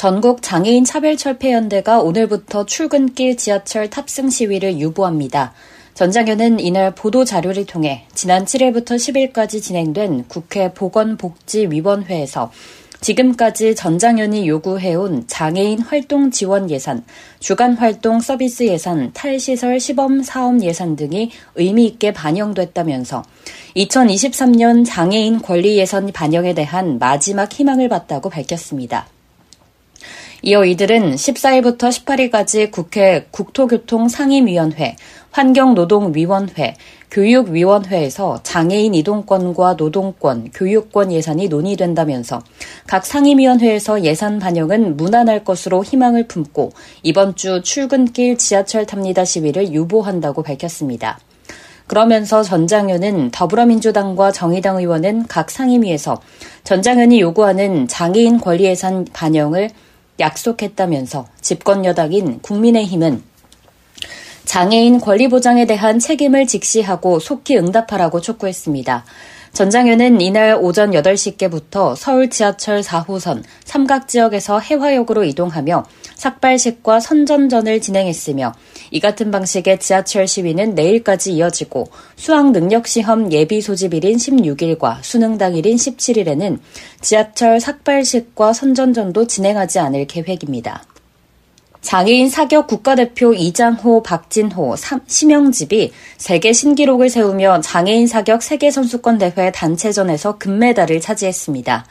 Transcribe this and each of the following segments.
전국 장애인 차별철폐연대가 오늘부터 출근길 지하철 탑승 시위를 유보합니다. 전 장현은 이날 보도 자료를 통해 지난 7일부터 10일까지 진행된 국회 보건복지위원회에서 지금까지 전장현이 요구해온 장애인 활동 지원 예산, 주간 활동 서비스 예산, 탈시설 시범 사업 예산 등이 의미 있게 반영됐다면서 2023년 장애인 권리 예산 반영에 대한 마지막 희망을 봤다고 밝혔습니다. 이어 이들은 14일부터 18일까지 국회 국토교통상임위원회, 환경노동위원회, 교육위원회에서 장애인 이동권과 노동권, 교육권 예산이 논의된다면서 각 상임위원회에서 예산 반영은 무난할 것으로 희망을 품고 이번 주 출근길 지하철 탑니다 시위를 유보한다고 밝혔습니다. 그러면서 전 장현은 더불어민주당과 정의당 의원은 각 상임위에서 전 장현이 요구하는 장애인 권리 예산 반영을 약속했다면서 집권 여당인 국민의힘은 장애인 권리 보장에 대한 책임을 직시하고 속히 응답하라고 촉구했습니다. 전장현은 이날 오전 8시께부터 서울 지하철 4호선 삼각 지역에서 해화역으로 이동하며 삭발식과 선전전을 진행했으며 이 같은 방식의 지하철 시위는 내일까지 이어지고 수학 능력 시험 예비 소집일인 16일과 수능 당일인 17일에는 지하철 삭발식과 선전전도 진행하지 않을 계획입니다. 장애인 사격 국가대표 이장호, 박진호, 심영집이 세계 신기록을 세우며 장애인 사격 세계선수권 대회 단체전에서 금메달을 차지했습니다.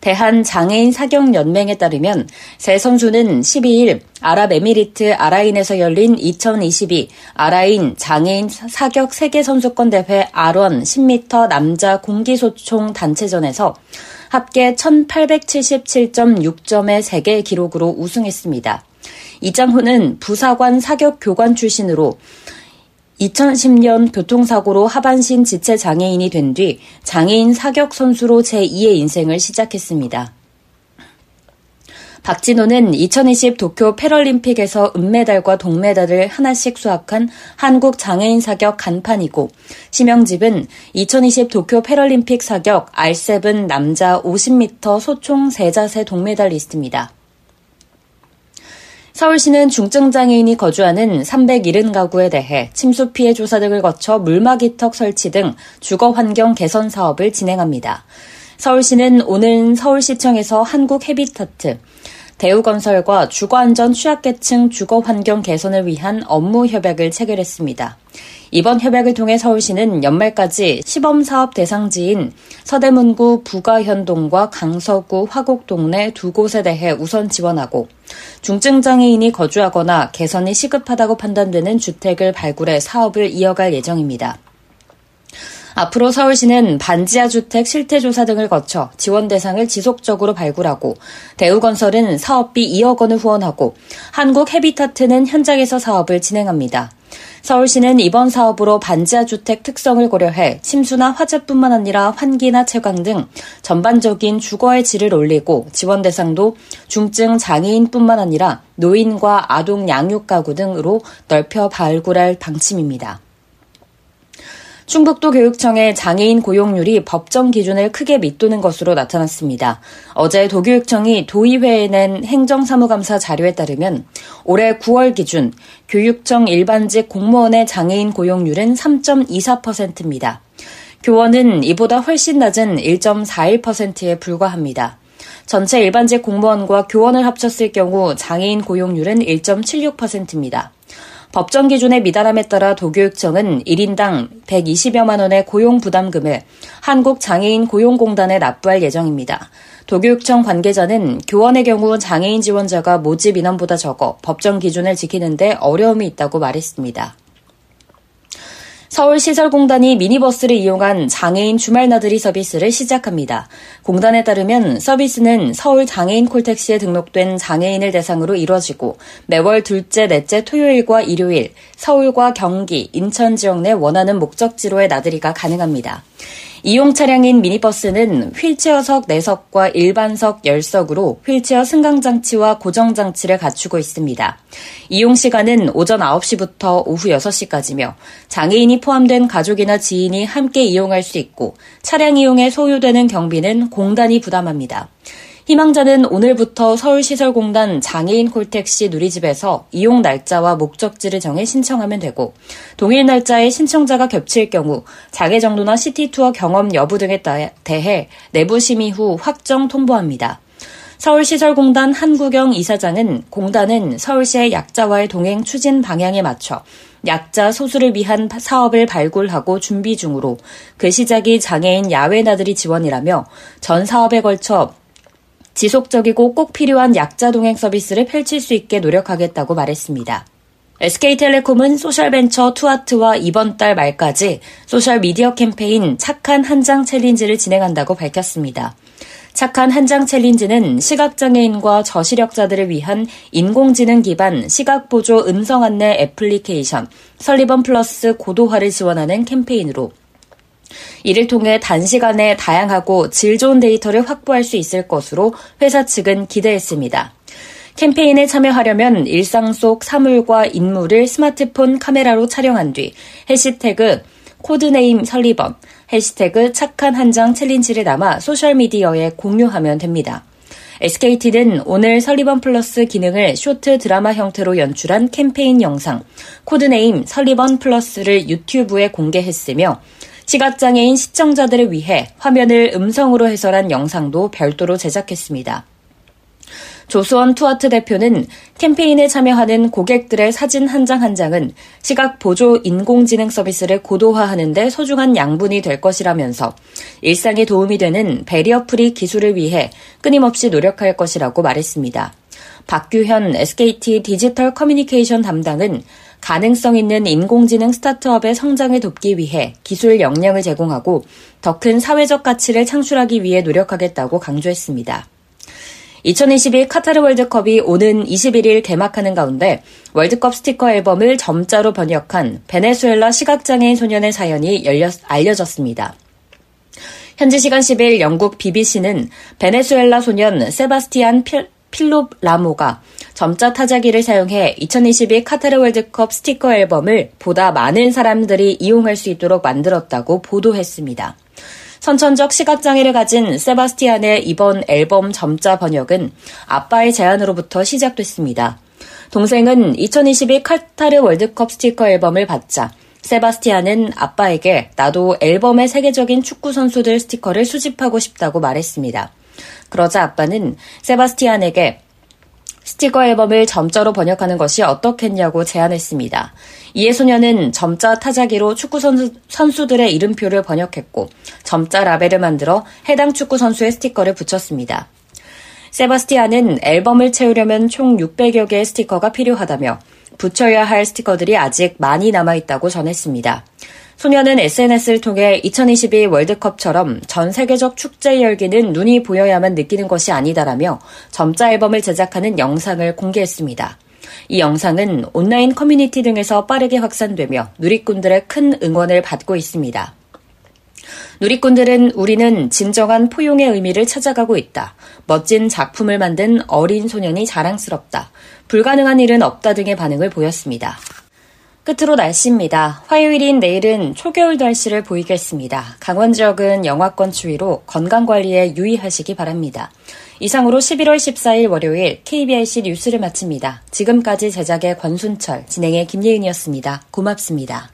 대한 장애인 사격 연맹에 따르면 세 선수는 12일 아랍에미리트 아라인에서 열린 2022 아라인 장애인 사격 세계 선수권 대회 R1 10m 남자 공기소총 단체전에서 합계 1877.6점의 세계 기록으로 우승했습니다. 이장호는 부사관 사격 교관 출신으로 2010년 교통사고로 하반신 지체 장애인이 된 뒤 장애인 사격 선수로 제2의 인생을 시작했습니다. 박진호는 2020 도쿄 패럴림픽에서 은메달과 동메달을 하나씩 수확한 한국 장애인 사격 간판이고 심영집은 2020 도쿄 패럴림픽 사격 R7 남자 50m 소총 세자세 동메달리스트입니다. 서울시는 중증장애인이 거주하는 370가구에 대해 침수 피해 조사 등을 거쳐 물막이턱 설치 등 주거 환경 개선 사업을 진행합니다. 서울시는 오늘 서울시청에서 한국헤비타트, 대우건설과 주거안전 취약계층 주거 환경 개선을 위한 업무 협약을 체결했습니다. 이번 협약을 통해 서울시는 연말까지 시범사업 대상지인 서대문구 부가현동과 강서구 화곡동네 두 곳에 대해 우선 지원하고 중증장애인이 거주하거나 개선이 시급하다고 판단되는 주택을 발굴해 사업을 이어갈 예정입니다. 앞으로 서울시는 반지하 주택 실태 조사 등을 거쳐 지원 대상을 지속적으로 발굴하고 대우건설은 사업비 2억 원을 후원하고 한국 헤비타트는 현장에서 사업을 진행합니다. 서울시는 이번 사업으로 반지하 주택 특성을 고려해 침수나 화재뿐만 아니라 환기나 채광 등 전반적인 주거의 질을 올리고 지원 대상도 중증 장애인뿐만 아니라 노인과 아동 양육 가구 등으로 넓혀 발굴할 방침입니다. 충북도 교육청의 장애인 고용률이 법정 기준을 크게 밑도는 것으로 나타났습니다. 어제 도교육청이 도의회에 낸 행정사무감사 자료에 따르면 올해 9월 기준 교육청 일반직 공무원의 장애인 고용률은 3.24%입니다. 교원은 이보다 훨씬 낮은 1.41%에 불과합니다. 전체 일반직 공무원과 교원을 합쳤을 경우 장애인 고용률은 1.76%입니다. 법정 기준의 미달함에 따라 도교육청은 1인당 120여만 원의 고용 부담금을 한국장애인 고용공단에 납부할 예정입니다. 도교육청 관계자는 교원의 경우 장애인 지원자가 모집 인원보다 적어 법정 기준을 지키는데 어려움이 있다고 말했습니다. 서울시설공단이 미니버스를 이용한 장애인 주말 나들이 서비스를 시작합니다. 공단에 따르면 서비스는 서울 장애인 콜택시에 등록된 장애인을 대상으로 이뤄지고 매월 둘째, 넷째 토요일과 일요일 서울과 경기, 인천 지역 내 원하는 목적지로의 나들이가 가능합니다. 이용 차량인 미니버스는 휠체어석 4석과 일반석 10석으로 휠체어 승강장치와 고정장치를 갖추고 있습니다. 이용 시간은 오전 9시부터 오후 6시까지며 장애인이 포함된 가족이나 지인이 함께 이용할 수 있고 차량 이용에 소요되는 경비는 공단이 부담합니다. 희망자는 오늘부터 서울시설공단 장애인 콜택시 누리집에서 이용 날짜와 목적지를 정해 신청하면 되고 동일 날짜에 신청자가 겹칠 경우 장애 정도나 시티투어 경험 여부 등에 대해 내부 심의 후 확정 통보합니다. 서울시설공단 한국영 이사장은 공단은 서울시의 약자와의 동행 추진 방향에 맞춰 약자 소수를 위한 사업을 발굴하고 준비 중으로 그 시작이 장애인 야외 나들이 지원이라며 전 사업에 걸쳐 지속적이고 꼭 필요한 약자 동행 서비스를 펼칠 수 있게 노력하겠다고 말했습니다. SK텔레콤은 소셜벤처 투아트와 이번 달 말까지 소셜미디어 캠페인 착한 한 장 챌린지를 진행한다고 밝혔습니다. 착한 한 장 챌린지는 시각장애인과 저시력자들을 위한 인공지능 기반 시각보조 음성 안내 애플리케이션 설리번 플러스 고도화를 지원하는 캠페인으로 이를 통해 단시간에 다양하고 질 좋은 데이터를 확보할 수 있을 것으로 회사 측은 기대했습니다. 캠페인에 참여하려면 일상 속 사물과 인물을 스마트폰 카메라로 촬영한 뒤 해시태그 코드네임 설리번, 해시태그 착한 한 장 챌린지를 담아 소셜미디어에 공유하면 됩니다. SKT는 오늘 설리번 플러스 기능을 쇼트 드라마 형태로 연출한 캠페인 영상 코드네임 설리번 플러스를 유튜브에 공개했으며 시각장애인 시청자들을 위해 화면을 음성으로 해설한 영상도 별도로 제작했습니다. 조수원 투아트 대표는 캠페인에 참여하는 고객들의 사진 한 장한 장은 시각 보조 인공지능 서비스를 고도화하는 데 소중한 양분이 될 것이라면서 일상에 도움이 되는 barrier free 기술을 위해 끊임없이 노력할 것이라고 말했습니다. 박규현 SKT 디지털 커뮤니케이션 담당은 가능성 있는 인공지능 스타트업의 성장을 돕기 위해 기술 역량을 제공하고 더 큰 사회적 가치를 창출하기 위해 노력하겠다고 강조했습니다. 2022 카타르 월드컵이 오는 21일 개막하는 가운데 월드컵 스티커 앨범을 점자로 번역한 베네수엘라 시각장애인 소년의 사연이 열렸, 알려졌습니다. 현지 시간 10일 영국 BBC는 베네수엘라 소년 세바스티안 필, 필롭 라모가 점자 타자기를 사용해 2022 카타르 월드컵 스티커 앨범을 보다 많은 사람들이 이용할 수 있도록 만들었다고 보도했습니다. 선천적 시각장애를 가진 세바스티안의 이번 앨범 점자 번역은 아빠의 제안으로부터 시작됐습니다. 동생은 2022 카타르 월드컵 스티커 앨범을 받자 세바스티안은 아빠에게 나도 앨범의 세계적인 축구 선수들 스티커를 수집하고 싶다고 말했습니다. 그러자 아빠는 세바스티안에게 스티커 앨범을 점자로 번역하는 것이 어떻겠냐고 제안했습니다. 이에 소녀는 점자 타자기로 축구 선수, 선수들의 이름표를 번역했고 점자 라벨을 만들어 해당 축구 선수의 스티커를 붙였습니다. 세바스티안은 앨범을 채우려면 총 600여 개의 스티커가 필요하다며 붙여야 할 스티커들이 아직 많이 남아있다고 전했습니다. 소녀는 SNS를 통해 2022 월드컵처럼 전 세계적 축제 열기는 눈이 보여야만 느끼는 것이 아니다라며 점자 앨범을 제작하는 영상을 공개했습니다. 이 영상은 온라인 커뮤니티 등에서 빠르게 확산되며 누리꾼들의 큰 응원을 받고 있습니다. 누리꾼들은 우리는 진정한 포용의 의미를 찾아가고 있다. 멋진 작품을 만든 어린 소년이 자랑스럽다. 불가능한 일은 없다 등의 반응을 보였습니다. 끝으로 날씨입니다. 화요일인 내일은 초겨울 날씨를 보이겠습니다. 강원 지역은 영하권 추위로 건강관리에 유의하시기 바랍니다. 이상으로 11월 14일 월요일 KBIC 뉴스를 마칩니다. 지금까지 제작의 권순철, 진행의 김예은이었습니다. 고맙습니다.